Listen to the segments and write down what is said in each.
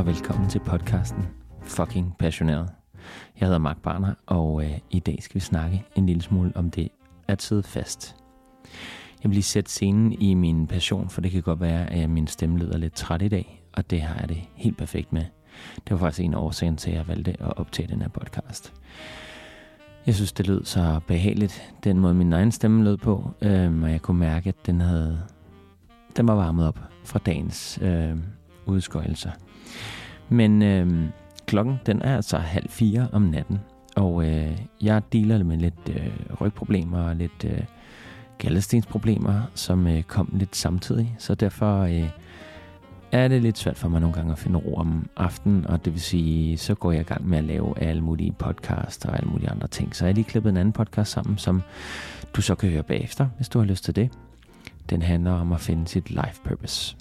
og velkommen til podcasten Fucking Passioneret. Jeg hedder Mark Barner, og øh, i dag skal vi snakke en lille smule om det at sidde fast. Jeg vil lige sætte scenen i min passion, for det kan godt være, at min stemme lyder lidt træt i dag, og det har jeg det helt perfekt med. Det var faktisk en af årsagen til, at jeg valgte at optage den her podcast. Jeg synes, det lød så behageligt, den måde min egen stemme lød på, øh, og jeg kunne mærke, at den havde den var varmet op fra dagens øh, udskøjelser. Men øh, klokken den er altså halv fire om natten, og øh, jeg dealer med lidt øh, rygproblemer og lidt øh, gallestensproblemer, som øh, kom lidt samtidig. Så derfor øh, er det lidt svært for mig nogle gange at finde ro om aftenen, og det vil sige, så går jeg i gang med at lave alle mulige podcasts og alle mulige andre ting. Så jeg har lige klippet en anden podcast sammen, som du så kan høre bagefter, hvis du har lyst til det. Den handler om at finde sit life purpose.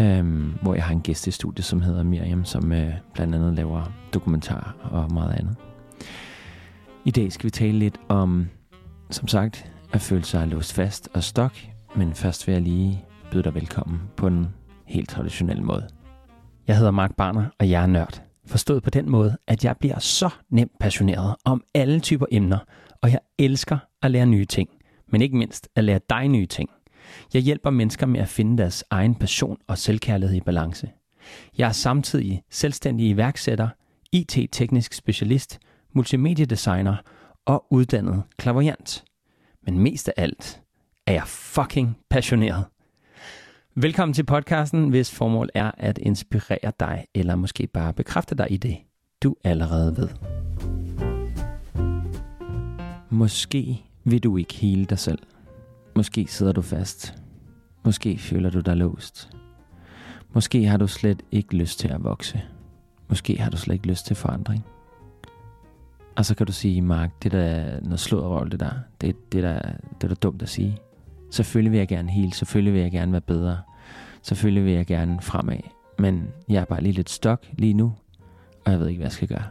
Øhm, hvor jeg har en gæst i studiet, som hedder Miriam, som øh, blandt andet laver dokumentar og meget andet. I dag skal vi tale lidt om, som sagt, at føle sig låst fast og stok, men først vil jeg lige byde dig velkommen på en helt traditionel måde. Jeg hedder Mark Barner, og jeg er nørd. Forstået på den måde, at jeg bliver så nemt passioneret om alle typer emner, og jeg elsker at lære nye ting, men ikke mindst at lære dig nye ting. Jeg hjælper mennesker med at finde deres egen passion og selvkærlighed i balance. Jeg er samtidig selvstændig iværksætter, IT-teknisk specialist, multimediedesigner og uddannet klaverjant. Men mest af alt er jeg fucking passioneret. Velkommen til podcasten, hvis formål er at inspirere dig, eller måske bare bekræfte dig i det, du allerede ved. Måske vil du ikke hele dig selv. Måske sidder du fast. Måske føler du dig låst. Måske har du slet ikke lyst til at vokse. Måske har du slet ikke lyst til forandring. Og så kan du sige, Mark, det der er noget slået det der. Det, det, der, det er da dumt at sige. Selvfølgelig vil jeg gerne hele. Selvfølgelig vil jeg gerne være bedre. Selvfølgelig vil jeg gerne fremad. Men jeg er bare lige lidt stok lige nu. Og jeg ved ikke, hvad jeg skal gøre.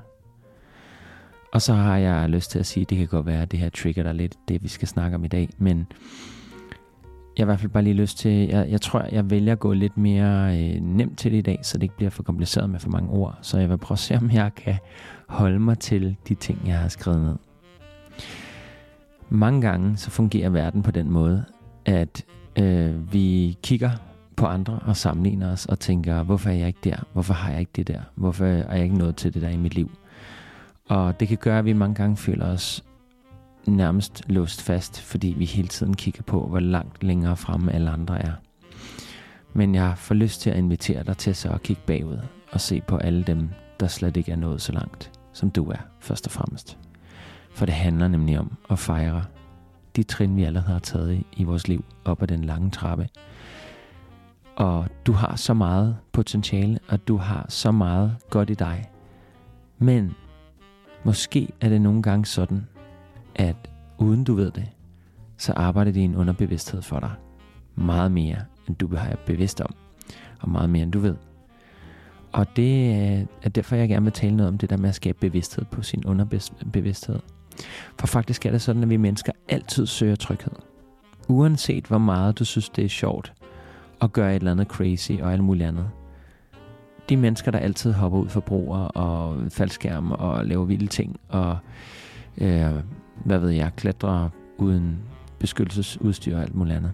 Og så har jeg lyst til at sige, at det kan godt være, at det her trigger dig lidt, det vi skal snakke om i dag. Men jeg har i hvert fald bare lige lyst til, jeg, jeg tror, jeg vælger at gå lidt mere øh, nemt til det i dag, så det ikke bliver for kompliceret med for mange ord. Så jeg vil prøve at se, om jeg kan holde mig til de ting, jeg har skrevet ned. Mange gange så fungerer verden på den måde, at øh, vi kigger på andre og sammenligner os og tænker, hvorfor er jeg ikke der? Hvorfor har jeg ikke det der? Hvorfor er jeg ikke nået til det der i mit liv? Og det kan gøre, at vi mange gange føler os nærmest låst fast, fordi vi hele tiden kigger på, hvor langt længere fremme alle andre er. Men jeg får lyst til at invitere dig til så at kigge bagud og se på alle dem, der slet ikke er nået så langt, som du er, først og fremmest. For det handler nemlig om at fejre de trin, vi allerede har taget i vores liv op ad den lange trappe. Og du har så meget potentiale, og du har så meget godt i dig. Men måske er det nogle gange sådan, at uden du ved det, så arbejder din underbevidsthed for dig meget mere, end du har bevidst om, og meget mere, end du ved. Og det øh, er derfor, jeg gerne vil tale noget om det der med at skabe bevidsthed på sin underbevidsthed. For faktisk er det sådan, at vi mennesker altid søger tryghed. Uanset hvor meget du synes, det er sjovt at gøre et eller andet crazy og alt muligt andet. De mennesker, der altid hopper ud for broer og faldskærm og laver vilde ting og øh, hvad ved jeg, klatre uden beskyttelsesudstyr og alt muligt andet.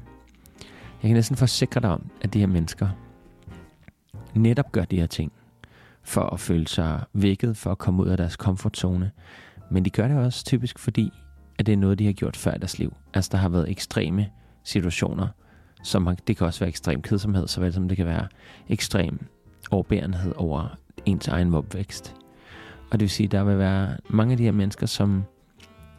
Jeg kan næsten forsikre dig om, at de her mennesker netop gør de her ting for at føle sig vækket, for at komme ud af deres komfortzone. Men de gør det også typisk fordi, at det er noget, de har gjort før i deres liv. Altså der har været ekstreme situationer, som det kan også være ekstrem kedsomhed, såvel som det kan være ekstrem overbærenhed over ens egen opvækst. Og det vil sige, at der vil være mange af de her mennesker, som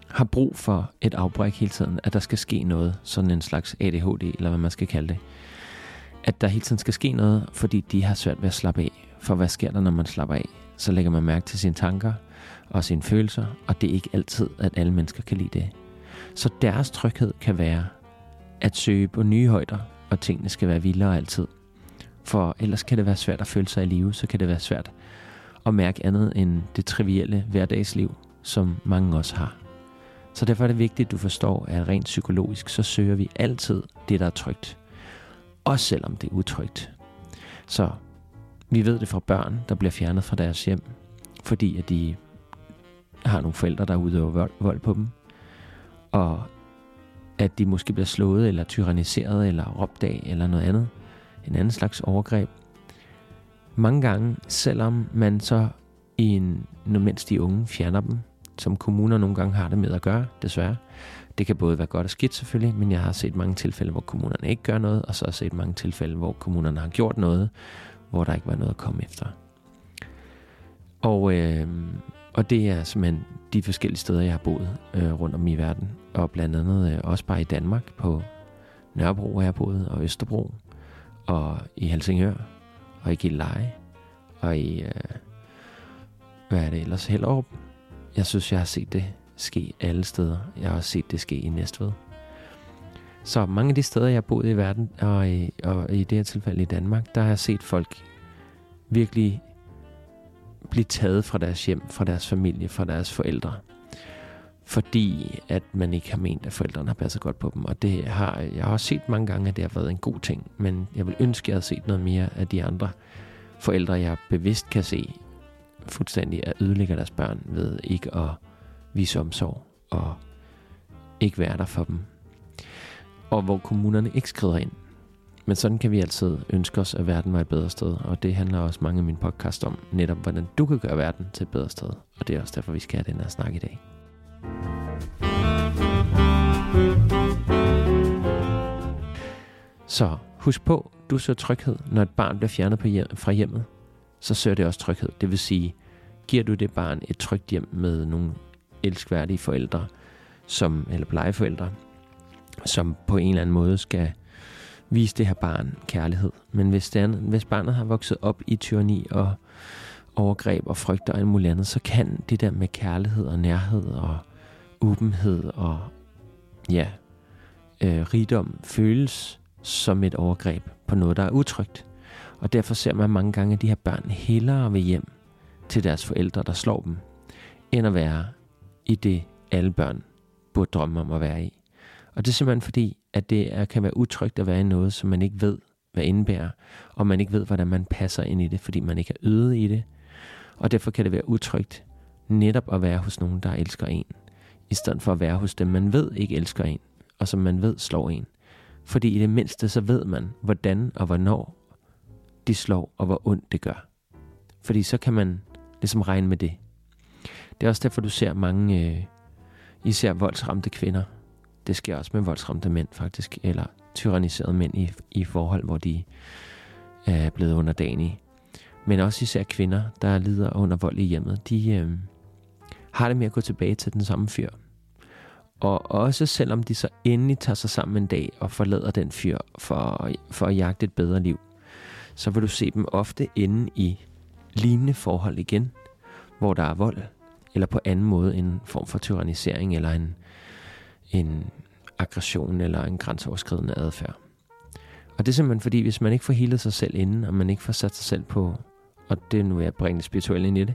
har brug for et afbræk hele tiden, at der skal ske noget, sådan en slags ADHD, eller hvad man skal kalde det. At der hele tiden skal ske noget, fordi de har svært ved at slappe af. For hvad sker der, når man slapper af? Så lægger man mærke til sine tanker og sine følelser, og det er ikke altid, at alle mennesker kan lide det. Så deres tryghed kan være at søge på nye højder, og tingene skal være vildere altid. For ellers kan det være svært at føle sig i live, så kan det være svært at mærke andet end det trivielle hverdagsliv, som mange også har. Så derfor er det vigtigt, at du forstår, at rent psykologisk, så søger vi altid det, der er trygt. Også selvom det er utrygt. Så Vi ved det fra børn, der bliver fjernet fra deres hjem, fordi at de har nogle forældre, der udøver vold, vold på dem. Og at de måske bliver slået, eller tyranniseret, eller råbt af, eller noget andet. En anden slags overgreb. Mange gange, selvom man så i en, mens de unge fjerner dem, som kommuner nogle gange har det med at gøre, desværre. Det kan både være godt og skidt selvfølgelig, men jeg har set mange tilfælde, hvor kommunerne ikke gør noget, og så har jeg set mange tilfælde, hvor kommunerne har gjort noget, hvor der ikke var noget at komme efter. Og, øh, og det er simpelthen de forskellige steder, jeg har boet øh, rundt om i verden. Og blandt andet øh, også bare i Danmark, på Nørrebro, hvor jeg har boet, og Østerbro, og i Helsingør, og i Gilleleje, og i, øh, hvad er det ellers, Hellerup. Jeg synes, jeg har set det ske alle steder. Jeg har også set det ske i Næstved. Så mange af de steder, jeg har boet i verden, og i, og i det her tilfælde i Danmark, der har jeg set folk virkelig blive taget fra deres hjem, fra deres familie, fra deres forældre. Fordi at man ikke har ment, at forældrene har passet godt på dem. Og det har jeg har også set mange gange, at det har været en god ting. Men jeg vil ønske, at jeg havde set noget mere af de andre forældre, jeg bevidst kan se fuldstændig at ødelægge deres børn ved ikke at vise omsorg og ikke være der for dem. Og hvor kommunerne ikke skrider ind. Men sådan kan vi altid ønske os, at verden var et bedre sted. Og det handler også mange af mine podcast om, netop hvordan du kan gøre verden til et bedre sted. Og det er også derfor, vi skal have den her snak i dag. Så husk på, du søger tryghed, når et barn bliver fjernet på hjem, fra hjemmet. Så søger det også tryghed. Det vil sige, giver du det barn et trygt hjem med nogle elskværdige forældre, som, eller plejeforældre, som på en eller anden måde skal vise det her barn kærlighed. Men hvis, det er, hvis barnet har vokset op i tyranni og overgreb og frygt og alt muligt andet, så kan det der med kærlighed og nærhed og åbenhed og ja, øh, rigdom føles som et overgreb på noget, der er utrygt. Og derfor ser man mange gange, at de her børn hellere vil hjem til deres forældre, der slår dem, end at være i det, alle børn burde drømme om at være i. Og det er simpelthen fordi, at det er, kan være utrygt at være i noget, som man ikke ved, hvad indebærer, og man ikke ved, hvordan man passer ind i det, fordi man ikke er øvet i det. Og derfor kan det være utrygt netop at være hos nogen, der elsker en, i stedet for at være hos dem, man ved ikke elsker en, og som man ved slår en. Fordi i det mindste, så ved man, hvordan og hvornår de slår, og hvor ondt det gør. Fordi så kan man ligesom regne med det. Det er også derfor, du ser mange, øh, især voldsramte kvinder. Det sker også med voldsramte mænd faktisk, eller tyranniserede mænd i, i forhold, hvor de er blevet underdanige. Men også især kvinder, der lider under vold i hjemmet, de øh, har det med at gå tilbage til den samme fyr. Og også selvom de så endelig tager sig sammen en dag og forlader den fyr for, for at jagte et bedre liv, så vil du se dem ofte inde i lignende forhold igen, hvor der er vold, eller på anden måde en form for tyrannisering, eller en, en aggression, eller en grænseoverskridende adfærd. Og det er simpelthen fordi, hvis man ikke får helet sig selv inden, og man ikke får sat sig selv på, og det er nu jeg bringer det spirituelle ind i det,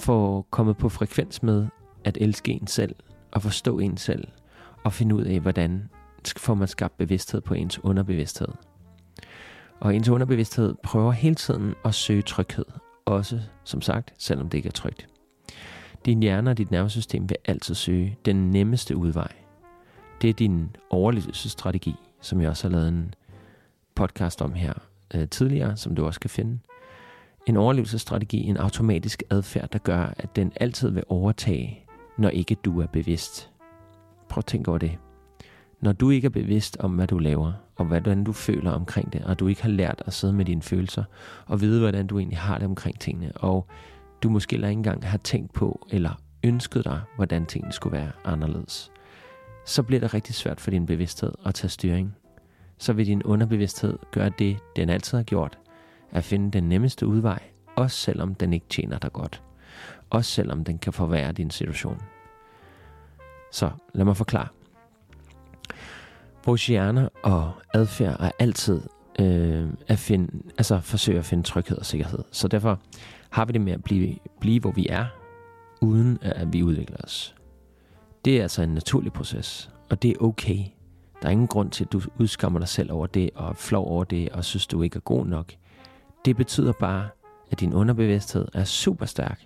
får kommet på frekvens med at elske en selv, og forstå en selv, og finde ud af, hvordan får man skabt bevidsthed på ens underbevidsthed. Og ens underbevidsthed prøver hele tiden at søge tryghed, også som sagt, selvom det ikke er trygt. Din hjerne og dit nervesystem vil altid søge den nemmeste udvej. Det er din overlevelsesstrategi, som jeg også har lavet en podcast om her øh, tidligere, som du også kan finde. En overlevelsesstrategi, en automatisk adfærd, der gør, at den altid vil overtage, når ikke du er bevidst. Prøv at tænke over det. Når du ikke er bevidst om, hvad du laver, og hvordan du føler omkring det, og du ikke har lært at sidde med dine følelser, og vide, hvordan du egentlig har det omkring tingene, og du måske ikke engang har tænkt på, eller ønsket dig, hvordan tingene skulle være anderledes, så bliver det rigtig svært for din bevidsthed at tage styring. Så vil din underbevidsthed gøre det, den altid har gjort, at finde den nemmeste udvej, også selvom den ikke tjener dig godt. Også selvom den kan forværre din situation. Så lad mig forklare. Vores hjerner og adfærd er altid øh, at finde, altså forsøge at finde tryghed og sikkerhed. Så derfor har vi det med at blive, blive hvor vi er, uden at vi udvikler os. Det er altså en naturlig proces, og det er okay. Der er ingen grund til, at du udskammer dig selv over det, og flov over det, og synes, du ikke er god nok. Det betyder bare, at din underbevidsthed er super stærk.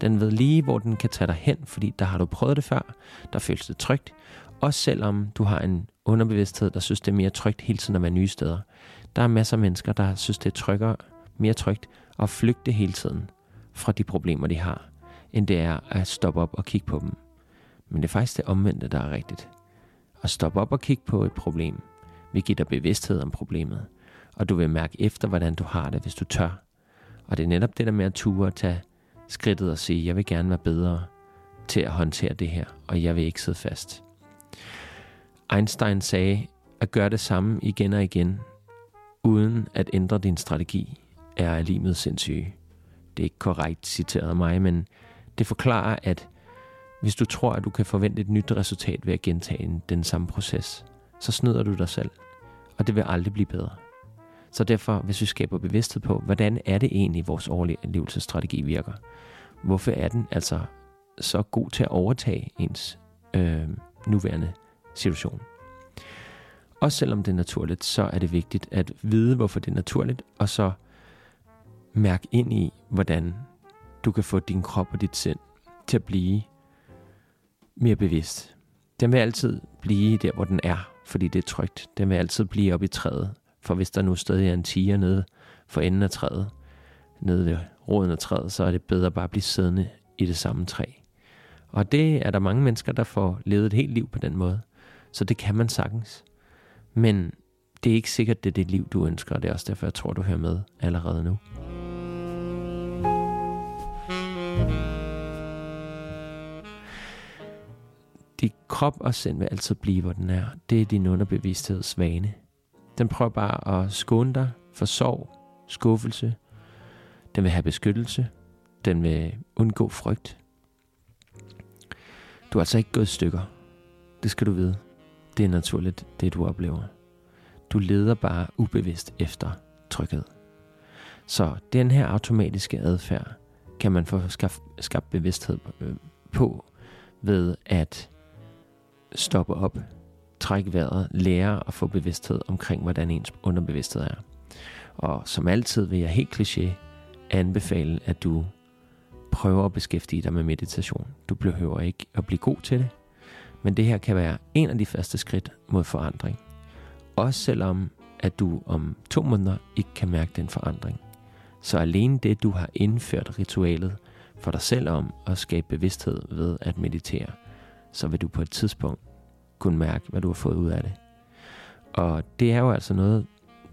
Den ved lige, hvor den kan tage dig hen, fordi der har du prøvet det før. Der føles det trygt. Også selvom du har en underbevidsthed, der synes, det er mere trygt hele tiden at være nye steder. Der er masser af mennesker, der synes, det er tryggere, mere trygt at flygte hele tiden fra de problemer, de har, end det er at stoppe op og kigge på dem. Men det er faktisk det omvendte, der er rigtigt. At stoppe op og kigge på et problem vil give dig bevidsthed om problemet, og du vil mærke efter, hvordan du har det, hvis du tør. Og det er netop det der med at ture at tage skridtet og sige, jeg vil gerne være bedre til at håndtere det her, og jeg vil ikke sidde fast. Einstein sagde, at gøre det samme igen og igen, uden at ændre din strategi, er limet sindssyge. Det er ikke korrekt citeret af mig, men det forklarer, at hvis du tror, at du kan forvente et nyt resultat ved at gentage den samme proces, så snyder du dig selv, og det vil aldrig blive bedre. Så derfor, hvis vi skaber bevidsthed på, hvordan er det egentlig, vores overlevelsesstrategi virker, hvorfor er den altså så god til at overtage ens øh, nuværende situation. Også selvom det er naturligt, så er det vigtigt at vide, hvorfor det er naturligt, og så mærke ind i, hvordan du kan få din krop og dit sind til at blive mere bevidst. Den vil altid blive der, hvor den er, fordi det er trygt. Den vil altid blive op i træet. For hvis der nu stadig er en tiger nede for enden af træet, nede ved roden af træet, så er det bedre bare at blive siddende i det samme træ. Og det er der mange mennesker, der får levet et helt liv på den måde. Så det kan man sagtens. Men det er ikke sikkert, det er det liv, du ønsker, og det er også derfor, jeg tror, du hører med allerede nu. Din krop og sind vil altid blive, hvor den er. Det er din underbevidstheds vane. Den prøver bare at skåne dig for sorg, skuffelse. Den vil have beskyttelse. Den vil undgå frygt. Du er altså ikke gået i stykker. Det skal du vide. Det er naturligt, det du oplever. Du leder bare ubevidst efter tryghed. Så den her automatiske adfærd kan man få skabt bevidsthed øh, på ved at stoppe op, trække vejret, lære at få bevidsthed omkring, hvordan ens underbevidsthed er. Og som altid vil jeg helt kliché anbefale, at du prøver at beskæftige dig med meditation. Du behøver ikke at blive god til det, men det her kan være en af de første skridt mod forandring. Også selvom at du om to måneder ikke kan mærke den forandring. Så alene det, du har indført ritualet for dig selv om at skabe bevidsthed ved at meditere, så vil du på et tidspunkt kunne mærke, hvad du har fået ud af det. Og det er jo altså noget,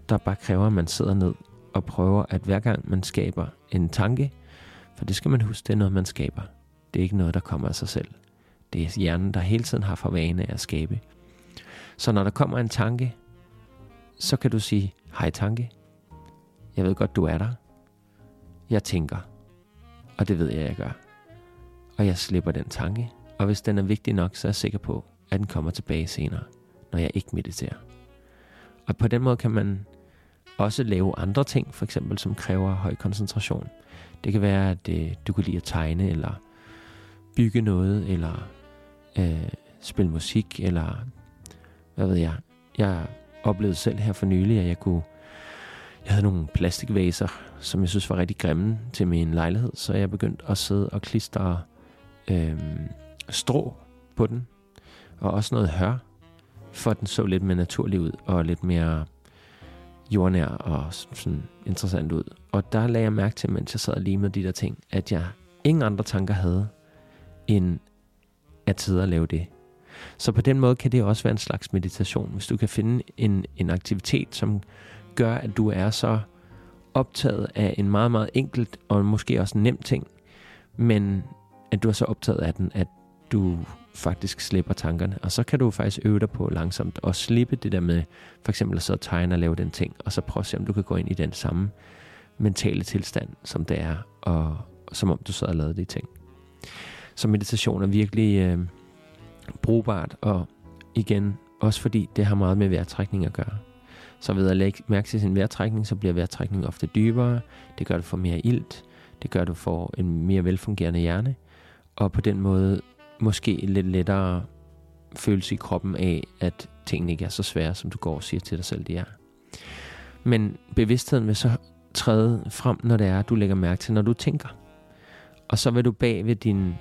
der bare kræver, at man sidder ned og prøver, at hver gang man skaber en tanke, for det skal man huske, det er noget, man skaber. Det er ikke noget, der kommer af sig selv. Det er hjernen, der hele tiden har for vane at skabe. Så når der kommer en tanke, så kan du sige, hej tanke, jeg ved godt, du er der. Jeg tænker, og det ved jeg, jeg gør. Og jeg slipper den tanke, og hvis den er vigtig nok, så er jeg sikker på, at den kommer tilbage senere, når jeg ikke mediterer. Og på den måde kan man også lave andre ting, for eksempel som kræver høj koncentration. Det kan være, at øh, du kan lide at tegne, eller bygge noget, eller øh, spille musik, eller hvad ved jeg. Jeg oplevede selv her for nylig, at jeg kunne jeg havde nogle plastikvaser, som jeg synes var rigtig grimme til min lejlighed, så jeg begyndte at sidde og klistre øh, strå på den, og også noget hør, for den så lidt mere naturlig ud, og lidt mere jordnær og sådan interessant ud. Og der lagde jeg mærke til, mens jeg sad og limede de der ting, at jeg ingen andre tanker havde, end at sidde og lave det. Så på den måde kan det også være en slags meditation, hvis du kan finde en, en aktivitet, som gør, at du er så optaget af en meget, meget enkelt og måske også nem ting, men at du er så optaget af den, at du faktisk slipper tankerne. Og så kan du faktisk øve dig på langsomt at slippe det der med for eksempel at så tegne og lave den ting, og så prøve at se, om du kan gå ind i den samme mentale tilstand, som det er, og som om du så har lavet de ting. Så meditation er virkelig øh, brugbart, og igen, også fordi det har meget med vejrtrækning at gøre. Så ved at lægge mærke til sin vejrtrækning, så bliver vejrtrækningen ofte dybere. Det gør, at du får mere ilt. Det gør, at du får en mere velfungerende hjerne. Og på den måde måske lidt lettere følelse i kroppen af, at tingene ikke er så svære, som du går og siger til dig selv, de er. Men bevidstheden vil så træde frem, når det er, du lægger mærke til, når du tænker. Og så vil du bag ved din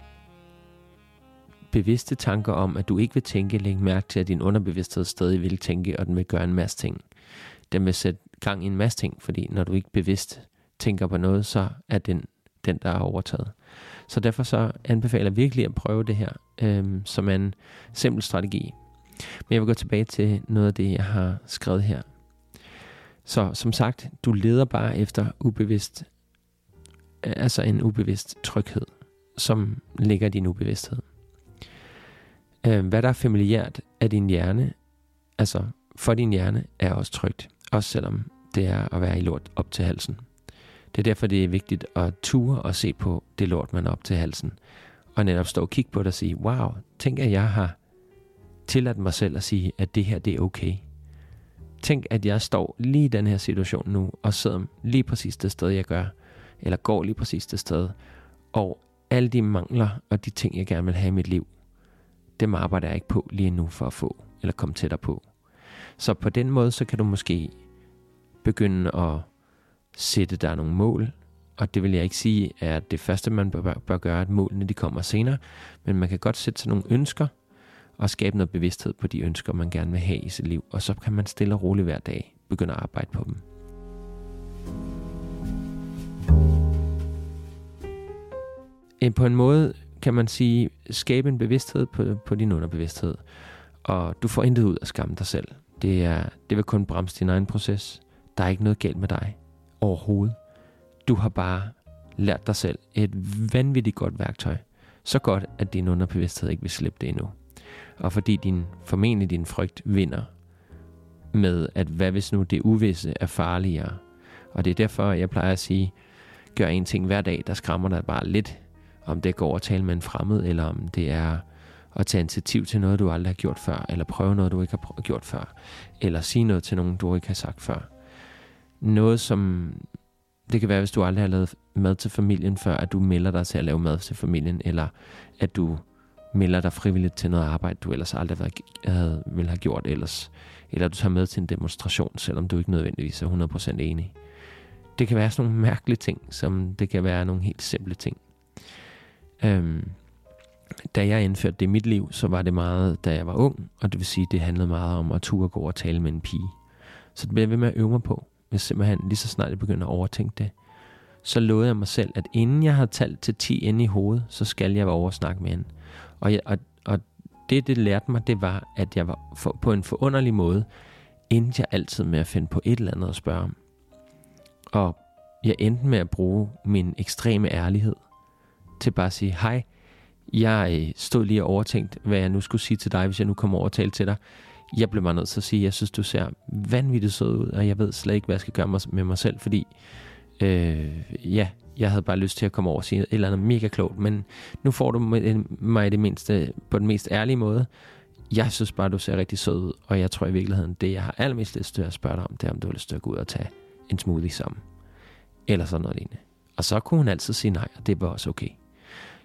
bevidste tanker om, at du ikke vil tænke, lægge mærke til, at din underbevidsthed stadig vil tænke, og den vil gøre en masse ting. Den vil sætte gang i en masse ting, fordi når du ikke bevidst tænker på noget, så er den den, der er overtaget. Så derfor så anbefaler jeg virkelig at prøve det her, øhm, som en simpel strategi. Men jeg vil gå tilbage til noget af det, jeg har skrevet her. Så som sagt, du leder bare efter ubevidst, altså en ubevidst tryghed, som ligger i din ubevidsthed. Øh, hvad der er familiært af din hjerne, altså for din hjerne, er også trygt. Også selvom det er at være i lort op til halsen. Det er derfor, det er vigtigt at ture og se på det lort, man er op til halsen. Og netop stå og kigge på det og sige, wow, tænk at jeg har tilladt mig selv at sige, at det her det er okay. Tænk, at jeg står lige i den her situation nu, og sidder lige præcis det sted, jeg gør, eller går lige præcis det sted, og alle de mangler og de ting, jeg gerne vil have i mit liv, dem arbejder jeg ikke på lige nu for at få, eller komme tættere på. Så på den måde, så kan du måske begynde at sætte dig nogle mål, og det vil jeg ikke sige er det første, man bør, bør gøre, at målene de kommer senere, men man kan godt sætte sig nogle ønsker, og skabe noget bevidsthed på de ønsker, man gerne vil have i sit liv, og så kan man stille og roligt hver dag begynde at arbejde på dem. På en måde kan man sige, skabe en bevidsthed på, på din underbevidsthed, og du får intet ud af skamme dig selv. Det, er, det vil kun bremse din egen proces. Der er ikke noget galt med dig overhovedet. Du har bare lært dig selv et vanvittigt godt værktøj. Så godt, at din underbevidsthed ikke vil slippe det endnu. Og fordi din, formentlig din frygt vinder med, at hvad hvis nu det uvisse er farligere. Og det er derfor, jeg plejer at sige, gør en ting hver dag, der skræmmer dig bare lidt. Om det går at tale med en fremmed, eller om det er at tage initiativ til noget, du aldrig har gjort før, eller prøve noget, du ikke har gjort før, eller sige noget til nogen, du ikke har sagt før noget, som... Det kan være, hvis du aldrig har lavet mad til familien før, at du melder dig til at lave mad til familien, eller at du melder dig frivilligt til noget arbejde, du ellers aldrig havde, ville have gjort ellers. Eller du tager med til en demonstration, selvom du ikke nødvendigvis er 100% enig. Det kan være sådan nogle mærkelige ting, som det kan være nogle helt simple ting. Øhm, da jeg indførte det i mit liv, så var det meget, da jeg var ung, og det vil sige, det handlede meget om at turde gå og tale med en pige. Så det blev jeg ved med at øve mig på Men simpelthen lige så snart jeg begynder at overtænke det, så lovede jeg mig selv, at inden jeg har talt til 10 inde i hovedet, så skal jeg være over snakke med hende. Og, jeg, og, og det, det lærte mig, det var, at jeg var for, på en forunderlig måde, endte jeg altid med at finde på et eller andet at spørge om. Og jeg endte med at bruge min ekstreme ærlighed til bare at sige, hej, jeg øh, stod lige og overtænkt, hvad jeg nu skulle sige til dig, hvis jeg nu kommer over og talte til dig jeg blev bare nødt til at sige, at jeg synes, du ser vanvittigt sød ud, og jeg ved slet ikke, hvad jeg skal gøre med mig selv, fordi øh, ja, jeg havde bare lyst til at komme over og sige et eller andet mega klogt, men nu får du mig øh, det mindste, på den mest ærlige måde. Jeg synes bare, du ser rigtig sød ud, og jeg tror i virkeligheden, det jeg har allermest lyst til at spørge dig om, det er, om du har lyst til at gå ud og tage en smoothie sammen. Eller sådan noget lignende. Og så kunne hun altid sige nej, og det var også okay.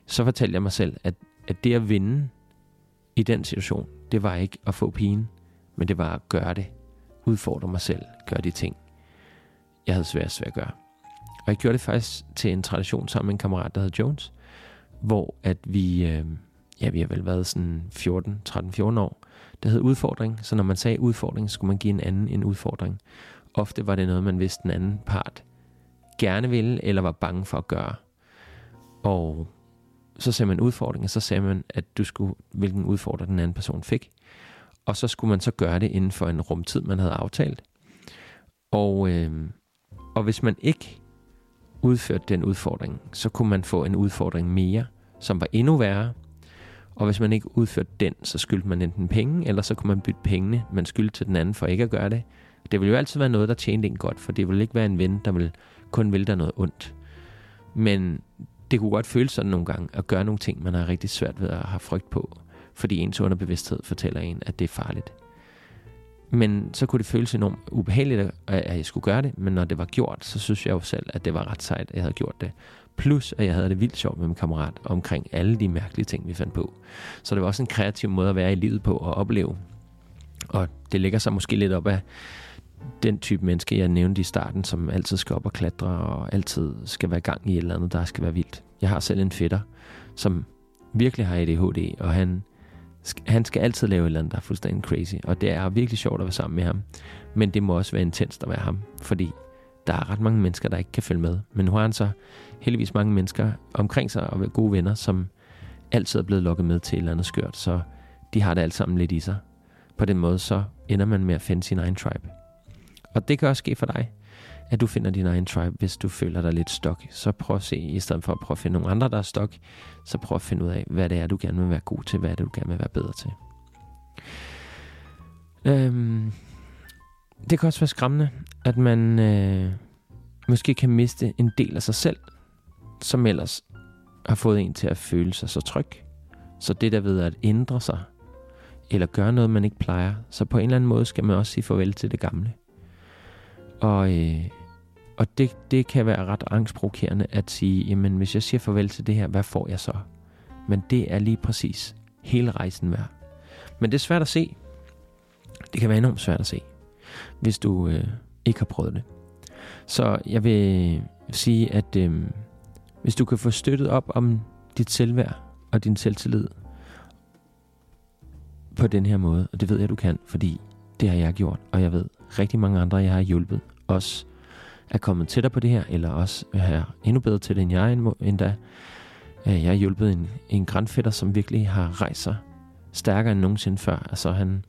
Så fortalte jeg mig selv, at, at det at vinde i den situation, det var ikke at få pigen men det var at gøre det. Udfordre mig selv. Gøre de ting, jeg havde svært, svært at gøre. Og jeg gjorde det faktisk til en tradition sammen med en kammerat, der hed Jones, hvor at vi, øh, ja, vi har vel været sådan 14, 13-14 år. Det hed udfordring, så når man sagde udfordring, skulle man give en anden en udfordring. Ofte var det noget, man vidste den anden part gerne ville, eller var bange for at gøre. Og så sagde man udfordring, og så sagde man, at du skulle, hvilken udfordring den anden person fik og så skulle man så gøre det inden for en rumtid, man havde aftalt. Og, øh, og hvis man ikke udførte den udfordring, så kunne man få en udfordring mere, som var endnu værre. Og hvis man ikke udførte den, så skyldte man enten penge, eller så kunne man bytte pengene, man skyldte til den anden for ikke at gøre det. Det ville jo altid være noget, der tjente en godt, for det ville ikke være en ven, der vil kun vil dig noget ondt. Men det kunne godt føles sådan nogle gange, at gøre nogle ting, man har rigtig svært ved at have frygt på fordi ens underbevidsthed fortæller en, at det er farligt. Men så kunne det føles enormt ubehageligt, at jeg skulle gøre det, men når det var gjort, så synes jeg jo selv, at det var ret sejt, at jeg havde gjort det. Plus, at jeg havde det vildt sjovt med min kammerat omkring alle de mærkelige ting, vi fandt på. Så det var også en kreativ måde at være i livet på og opleve. Og det ligger sig måske lidt op af den type menneske, jeg nævnte i starten, som altid skal op og klatre, og altid skal være i gang i et eller andet, der skal være vildt. Jeg har selv en fætter, som virkelig har ADHD, og han, han skal altid lave et eller andet, der er fuldstændig crazy. Og det er virkelig sjovt at være sammen med ham. Men det må også være intenst at være ham, fordi der er ret mange mennesker, der ikke kan følge med. Men nu har han så heldigvis mange mennesker omkring sig og gode venner, som altid er blevet lukket med til et eller andet skørt, så de har det alt sammen lidt i sig. På den måde så ender man med at finde sin egen tribe. Og det kan også ske for dig, at du finder din egen tribe, hvis du føler dig lidt stok. Så prøv at se, i stedet for at prøve at finde nogle andre, der er stok, så prøv at finde ud af, hvad det er, du gerne vil være god til, hvad er det, du gerne vil være bedre til. Øhm, det kan også være skræmmende, at man øh, måske kan miste en del af sig selv, som ellers har fået en til at føle sig så tryg. Så det der ved at ændre sig, eller gøre noget, man ikke plejer, så på en eller anden måde skal man også sige farvel til det gamle. Og, øh, og det, det kan være ret angstprovokerende at sige, jamen hvis jeg siger farvel til det her, hvad får jeg så? Men det er lige præcis hele rejsen værd. Men det er svært at se. Det kan være enormt svært at se, hvis du øh, ikke har prøvet det. Så jeg vil sige, at øh, hvis du kan få støttet op om dit selvværd og din selvtillid på den her måde, og det ved jeg, du kan, fordi det har jeg gjort, og jeg ved rigtig mange andre, jeg har hjulpet, også er kommet tættere på det her, eller også er endnu bedre til det, end jeg endda. Jeg har hjulpet en, en grandfætter, som virkelig har rejst sig stærkere end nogensinde før. Altså han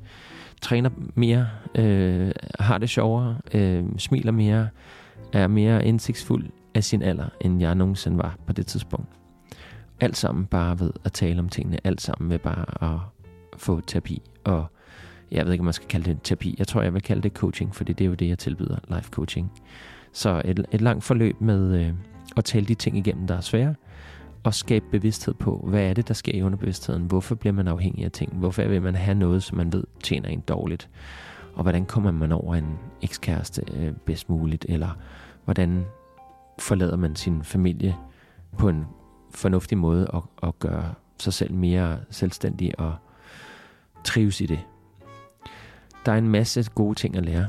træner mere, øh, har det sjovere, øh, smiler mere, er mere indsigtsfuld af sin alder, end jeg nogensinde var på det tidspunkt. Alt sammen bare ved at tale om tingene, alt sammen ved bare at få terapi. Og jeg ved ikke, om man skal kalde det terapi. Jeg tror, jeg vil kalde det coaching, for det er jo det, jeg tilbyder, life coaching. Så et, et langt forløb med øh, at tale de ting igennem, der er svære, og skabe bevidsthed på, hvad er det, der sker i underbevidstheden? Hvorfor bliver man afhængig af ting? Hvorfor vil man have noget, som man ved tjener en dårligt? Og hvordan kommer man over en ekskæreste øh, bedst muligt? Eller hvordan forlader man sin familie på en fornuftig måde og, og gør sig selv mere selvstændig og trives i det. Der er en masse gode ting at lære.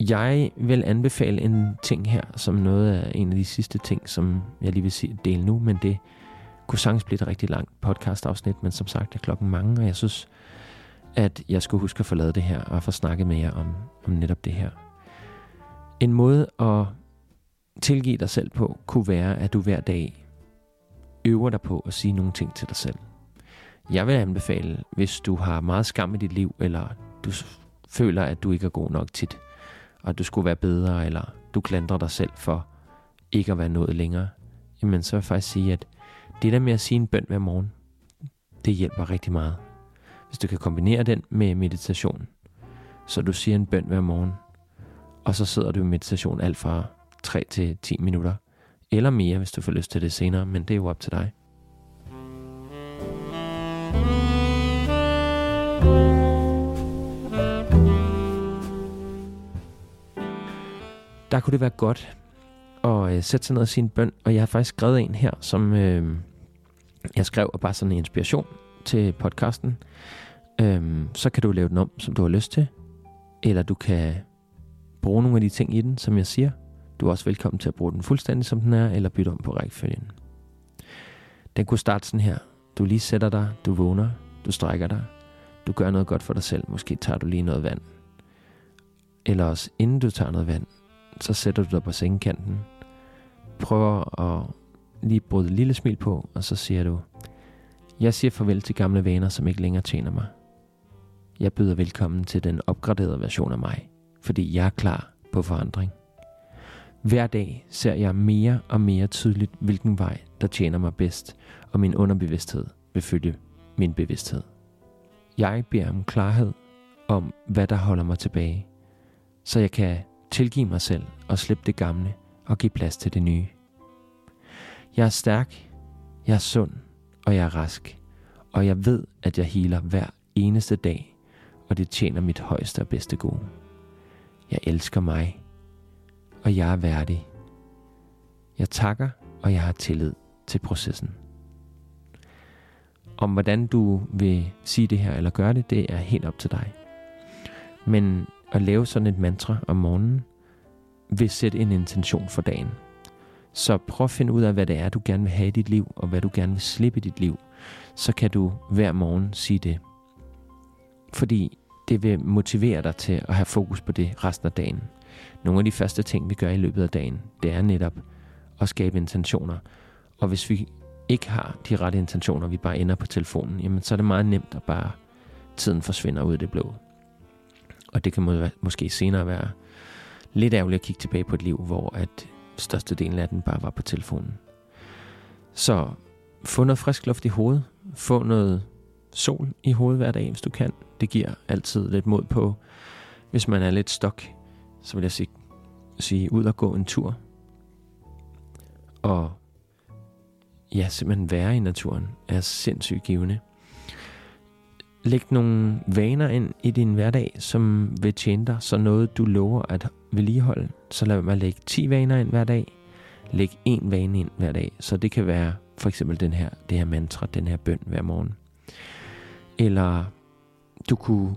Jeg vil anbefale en ting her, som noget af en af de sidste ting, som jeg lige vil dele nu, men det kunne sagtens blive et rigtig langt podcast-afsnit, men som sagt er klokken mange, og jeg synes, at jeg skulle huske at få lavet det her og få snakket med jer om, om netop det her. En måde at tilgive dig selv på, kunne være, at du hver dag øver dig på at sige nogle ting til dig selv. Jeg vil anbefale, hvis du har meget skam i dit liv, eller du føler, at du ikke er god nok tit, og du skulle være bedre, eller du klandrer dig selv for ikke at være nået længere, jamen så vil jeg faktisk sige, at det der med at sige en bøn hver morgen, det hjælper rigtig meget. Hvis du kan kombinere den med meditation, så du siger en bøn hver morgen, og så sidder du i meditation alt fra 3 til 10 minutter, eller mere, hvis du får lyst til det senere, men det er jo op til dig. Der kunne det være godt at øh, sætte sig ned og sige en bøn, og jeg har faktisk skrevet en her, som øh, jeg skrev og bare sådan en inspiration til podcasten. Øh, så kan du lave den om, som du har lyst til, eller du kan bruge nogle af de ting i den, som jeg siger. Du er også velkommen til at bruge den fuldstændig, som den er, eller bytte om på rækkefølgen. Den kunne starte sådan her. Du lige sætter dig, du vågner, du strækker dig, du gør noget godt for dig selv. Måske tager du lige noget vand. Eller også inden du tager noget vand, så sætter du dig på sengekanten, prøver at lige bryde et lille smil på, og så siger du, jeg siger farvel til gamle vaner, som ikke længere tjener mig. Jeg byder velkommen til den opgraderede version af mig, fordi jeg er klar på forandring. Hver dag ser jeg mere og mere tydeligt, hvilken vej, der tjener mig bedst, og min underbevidsthed vil følge min bevidsthed. Jeg beder om klarhed om, hvad der holder mig tilbage, så jeg kan tilgive mig selv og slippe det gamle og give plads til det nye. Jeg er stærk, jeg er sund, og jeg er rask, og jeg ved, at jeg healer hver eneste dag, og det tjener mit højeste og bedste gode. Jeg elsker mig, og jeg er værdig. Jeg takker, og jeg har tillid til processen. Om hvordan du vil sige det her eller gøre det, det er helt op til dig. Men at lave sådan et mantra om morgenen, vil sætte en intention for dagen. Så prøv at finde ud af, hvad det er, du gerne vil have i dit liv, og hvad du gerne vil slippe i dit liv. Så kan du hver morgen sige det. Fordi det vil motivere dig til at have fokus på det resten af dagen. Nogle af de første ting, vi gør i løbet af dagen, det er netop at skabe intentioner. Og hvis vi ikke har de rette intentioner, vi bare ender på telefonen, jamen så er det meget nemt at bare tiden forsvinder ud af det blå. Og det kan må, måske senere være lidt ærgerligt at kigge tilbage på et liv, hvor at størstedelen af den bare var på telefonen. Så få noget frisk luft i hovedet. Få noget sol i hovedet hver dag, hvis du kan. Det giver altid lidt mod på. Hvis man er lidt stok, så vil jeg sige, sige ud og gå en tur. Og ja, simpelthen være i naturen er sindssygt givende. Læg nogle vaner ind i din hverdag, som vil tjene dig, så noget du lover at vedligeholde. Så lad mig lægge 10 vaner ind hver dag. Læg en vane ind hver dag. Så det kan være for eksempel den her, det her mantra, den her bøn hver morgen. Eller du kunne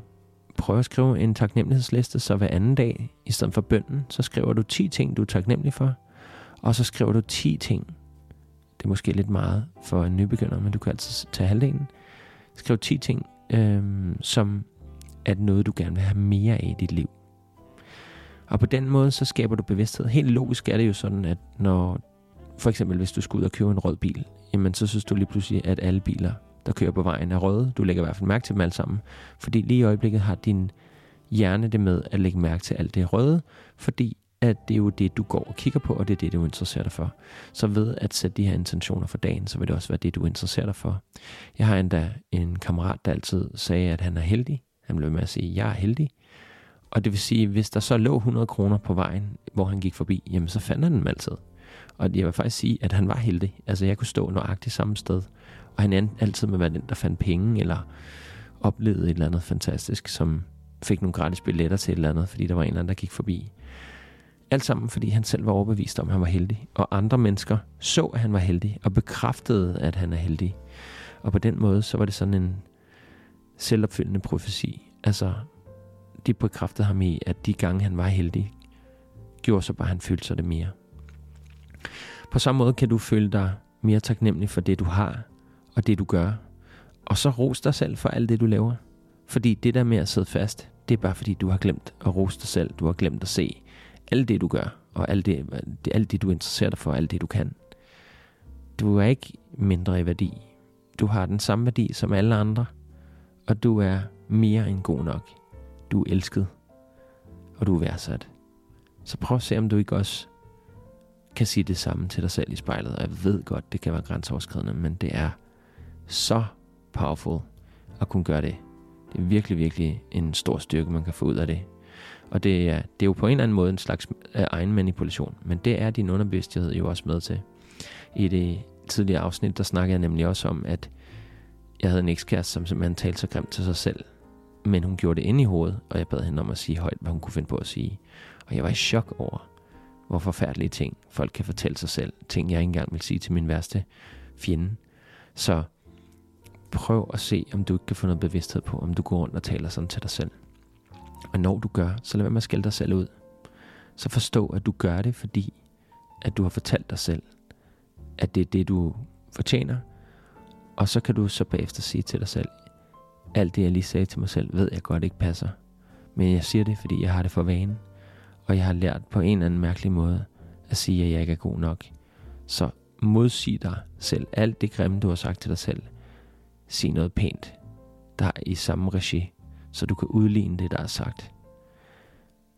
prøve at skrive en taknemmelighedsliste, så hver anden dag, i stedet for bønden, så skriver du 10 ting, du er taknemmelig for. Og så skriver du 10 ting. Det er måske lidt meget for en nybegynder, men du kan altid tage halvdelen. Skriv 10 ting, øhm, som er noget, du gerne vil have mere af i dit liv. Og på den måde, så skaber du bevidsthed. Helt logisk er det jo sådan, at når for eksempel hvis du skal ud og købe en rød bil, jamen så synes du lige pludselig, at alle biler, der kører på vejen, er røde. Du lægger i hvert fald mærke til dem alle sammen. Fordi lige i øjeblikket har din hjerne det med at lægge mærke til alt det røde, fordi at det er jo det, du går og kigger på, og det er det, du interesserer dig for. Så ved at sætte de her intentioner for dagen, så vil det også være det, du interesserer dig for. Jeg har endda en kammerat, der altid sagde, at han er heldig. Han blev med at sige, at jeg er heldig. Og det vil sige, hvis der så lå 100 kroner på vejen, hvor han gik forbi, jamen så fandt han dem altid. Og jeg vil faktisk sige, at han var heldig. Altså jeg kunne stå nøjagtigt samme sted. Og han endte altid med at være den, der fandt penge, eller oplevede et eller andet fantastisk, som fik nogle gratis billetter til et eller andet, fordi der var en eller anden, der gik forbi. Alt sammen, fordi han selv var overbevist om, at han var heldig. Og andre mennesker så, at han var heldig, og bekræftede, at han er heldig. Og på den måde, så var det sådan en selvopfyldende profesi. Altså, de bekræftede ham i, at de gange han var heldig, gjorde så bare, at han følte sig det mere. På samme måde kan du føle dig mere taknemmelig for det, du har, og det, du gør. Og så ros dig selv for alt det, du laver. Fordi det der med at sidde fast, det er bare fordi, du har glemt at rose dig selv. Du har glemt at se alt det, du gør, og alt det, alt det du interesserer dig for, alt det, du kan. Du er ikke mindre i værdi. Du har den samme værdi som alle andre, og du er mere end god nok. Du er elsket, og du er værdsat. Så prøv at se, om du ikke også kan sige det samme til dig selv i spejlet. Og jeg ved godt, det kan være grænseoverskridende, men det er så powerful at kunne gøre det. Det er virkelig, virkelig en stor styrke, man kan få ud af det. Og det er, det er jo på en eller anden måde en slags øh, egen manipulation, men det er din underbevidsthed jo også med til. I det tidligere afsnit, der snakkede jeg nemlig også om, at jeg havde en ekskæreste, som simpelthen talte så grimt til sig selv. Men hun gjorde det ind i hovedet, og jeg bad hende om at sige højt, hvad hun kunne finde på at sige. Og jeg var i chok over, hvor forfærdelige ting folk kan fortælle sig selv. Ting, jeg ikke engang vil sige til min værste fjende. Så prøv at se, om du ikke kan få noget bevidsthed på, om du går rundt og taler sådan til dig selv. Og når du gør, så lad være med at skælde dig selv ud. Så forstå, at du gør det, fordi at du har fortalt dig selv, at det er det, du fortjener. Og så kan du så bagefter sige til dig selv, alt det, jeg lige sagde til mig selv, ved jeg godt ikke passer. Men jeg siger det, fordi jeg har det for vane. Og jeg har lært på en eller anden mærkelig måde at sige, at jeg ikke er god nok. Så modsig dig selv. Alt det grimme, du har sagt til dig selv. Sig noget pænt, der er i samme regi, så du kan udligne det, der er sagt.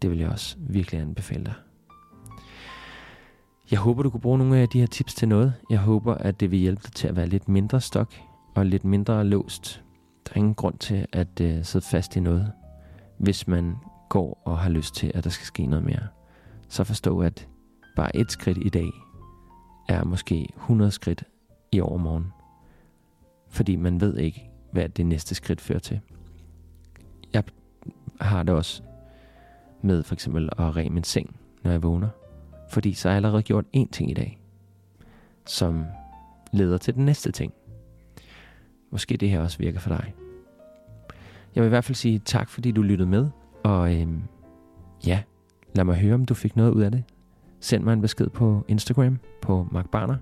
Det vil jeg også virkelig anbefale dig. Jeg håber, du kunne bruge nogle af de her tips til noget. Jeg håber, at det vil hjælpe dig til at være lidt mindre stok og lidt mindre låst. Der er ingen grund til at uh, sidde fast i noget, hvis man går og har lyst til, at der skal ske noget mere. Så forstå, at bare et skridt i dag er måske 100 skridt i overmorgen. Fordi man ved ikke, hvad det næste skridt fører til. Jeg har det også med for eksempel at ræme min seng, når jeg vågner. Fordi så har jeg allerede gjort én ting i dag, som leder til den næste ting. Måske det her også virker for dig. Jeg vil i hvert fald sige tak, fordi du lyttede med. Og øhm, ja, lad mig høre, om du fik noget ud af det. Send mig en besked på Instagram på Mark Barner,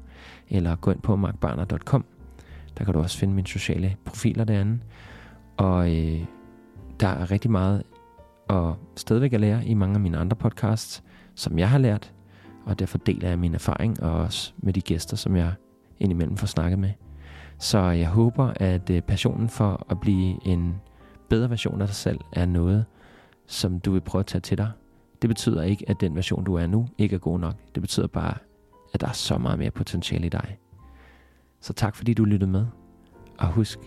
eller gå ind på markbarner.com. Der kan du også finde mine sociale profiler derinde. Og øh, der er rigtig meget og stadigvæk at lære i mange af mine andre podcasts, som jeg har lært, og derfor deler jeg min erfaring, og også med de gæster, som jeg indimellem får snakket med. Så jeg håber, at øh, passionen for at blive en bedre version af dig selv er noget, som du vil prøve at tage til dig. Det betyder ikke, at den version, du er nu, ikke er god nok. Det betyder bare, at der er så meget mere potentiale i dig. Så tak fordi du lyttede med. Og husk,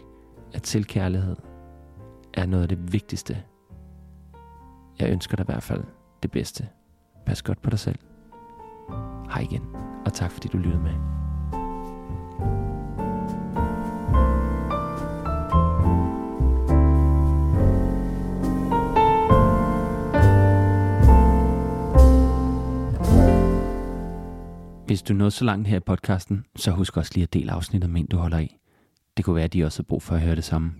at selvkærlighed er noget af det vigtigste. Jeg ønsker dig i hvert fald det bedste. Pas godt på dig selv. Hej igen, og tak fordi du lyttede med. Hvis du nåede så langt her i podcasten, så husk også lige at dele afsnittet med en, du holder i. Det kunne være, at de også har brug for at høre det samme.